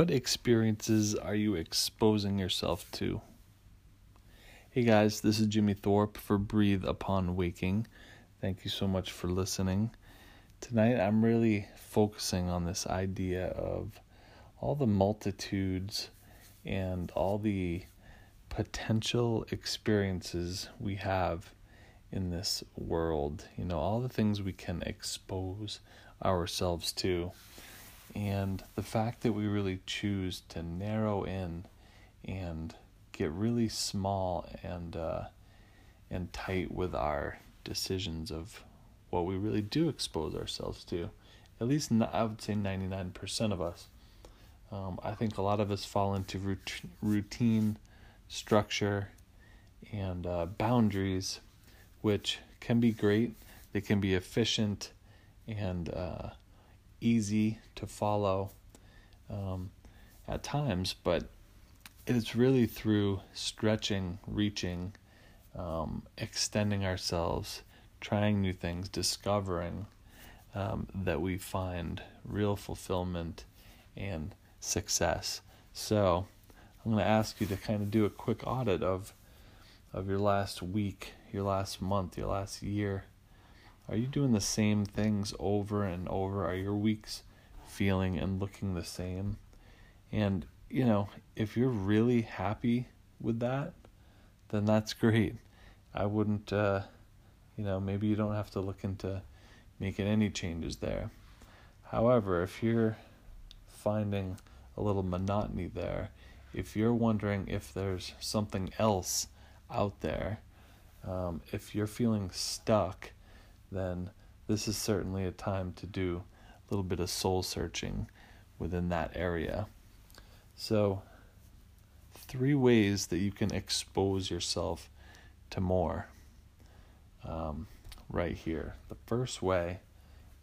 What experiences are you exposing yourself to? Hey guys, this is Jimmy Thorpe for Breathe Upon Waking. Thank you so much for listening. Tonight I'm really focusing on this idea of all the multitudes and all the potential experiences we have in this world. You know, all the things we can expose ourselves to. And the fact that we really choose to narrow in and get really small and uh, and tight with our decisions of what we really do expose ourselves to. At least I would say 99% of us. Um, I think a lot of us fall into routine, structure, and uh, boundaries, which can be great. They can be efficient and uh, easy to follow um, at times, but it's really through stretching, reaching, um, extending ourselves, trying new things, discovering um, that we find real fulfillment and success. So, I'm going to ask you to kind of do a quick audit of of your last week, your last month, your last year, are you doing the same things over and over? Are your weeks feeling and looking the same? And, you know, if you're really happy with that, then that's great. I wouldn't, uh, you know, maybe you don't have to look into making any changes there. However, if you're finding a little monotony there, if you're wondering if there's something else out there, um, if you're feeling stuck, then this is certainly a time to do a little bit of soul searching within that area. So, three ways that you can expose yourself to more um, right here. The first way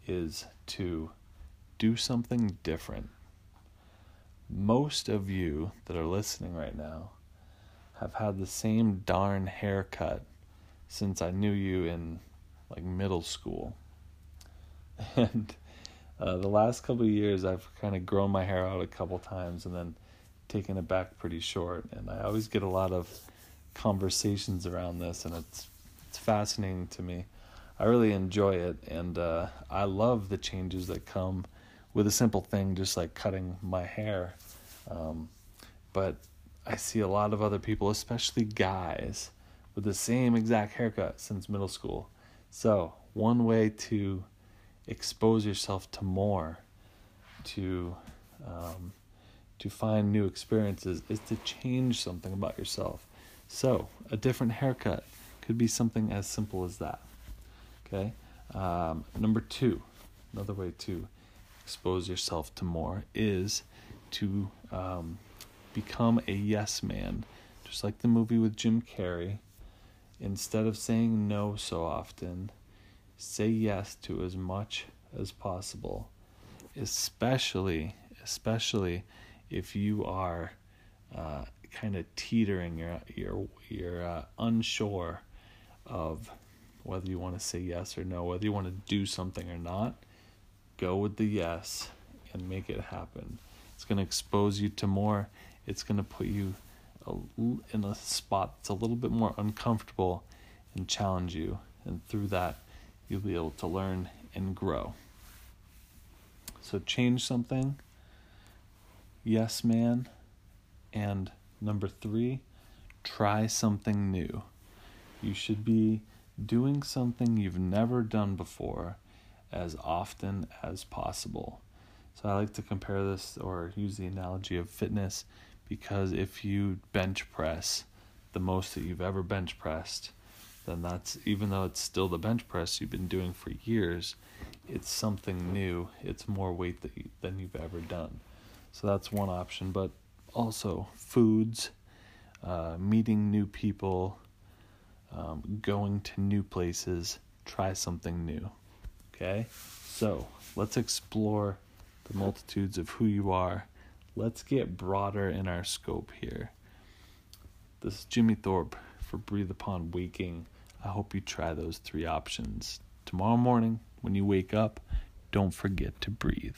is to do something different. Most of you that are listening right now have had the same darn haircut since I knew you in like middle school. And uh, the last couple of years, I've kind of grown my hair out a couple times and then taken it back pretty short. And I always get a lot of conversations around this, and it's it's fascinating to me. I really enjoy it, and uh, I love the changes that come with a simple thing, just like cutting my hair. Um, but I see a lot of other people, especially guys, with the same exact haircut since middle school so, one way to expose yourself to more, to um, to find new experiences, is to change something about yourself. So, a different haircut could be something as simple as that. Okay. Um, number two, another way to expose yourself to more is to um, become a yes man, just like the movie with Jim Carrey. Instead of saying no so often, say yes to as much as possible, especially especially if you are uh, kind of teetering, you're you're you're uh, unsure of whether you want to say yes or no, whether you want to do something or not. Go with the yes and make it happen. It's going to expose you to more. It's going to put you in a spot that's a little bit more uncomfortable and challenge you. And through that, you'll be able to learn and grow. So, change something. Yes, man. And number three, try something new. You should be doing something you've never done before as often as possible. So I like to compare this or use the analogy of fitness because if you bench press the most that you've ever bench pressed, then that's even though it's still the bench press you've been doing for years, it's something new. It's more weight that you, than you've ever done. So that's one option, but also foods, uh, meeting new people, um, going to new places, try something new. Okay? So let's explore the multitudes of who you are Let's get broader in our scope here. This is Jimmy Thorpe for Breathe Upon Waking. I hope you try those three options. Tomorrow morning, when you wake up, don't forget to breathe.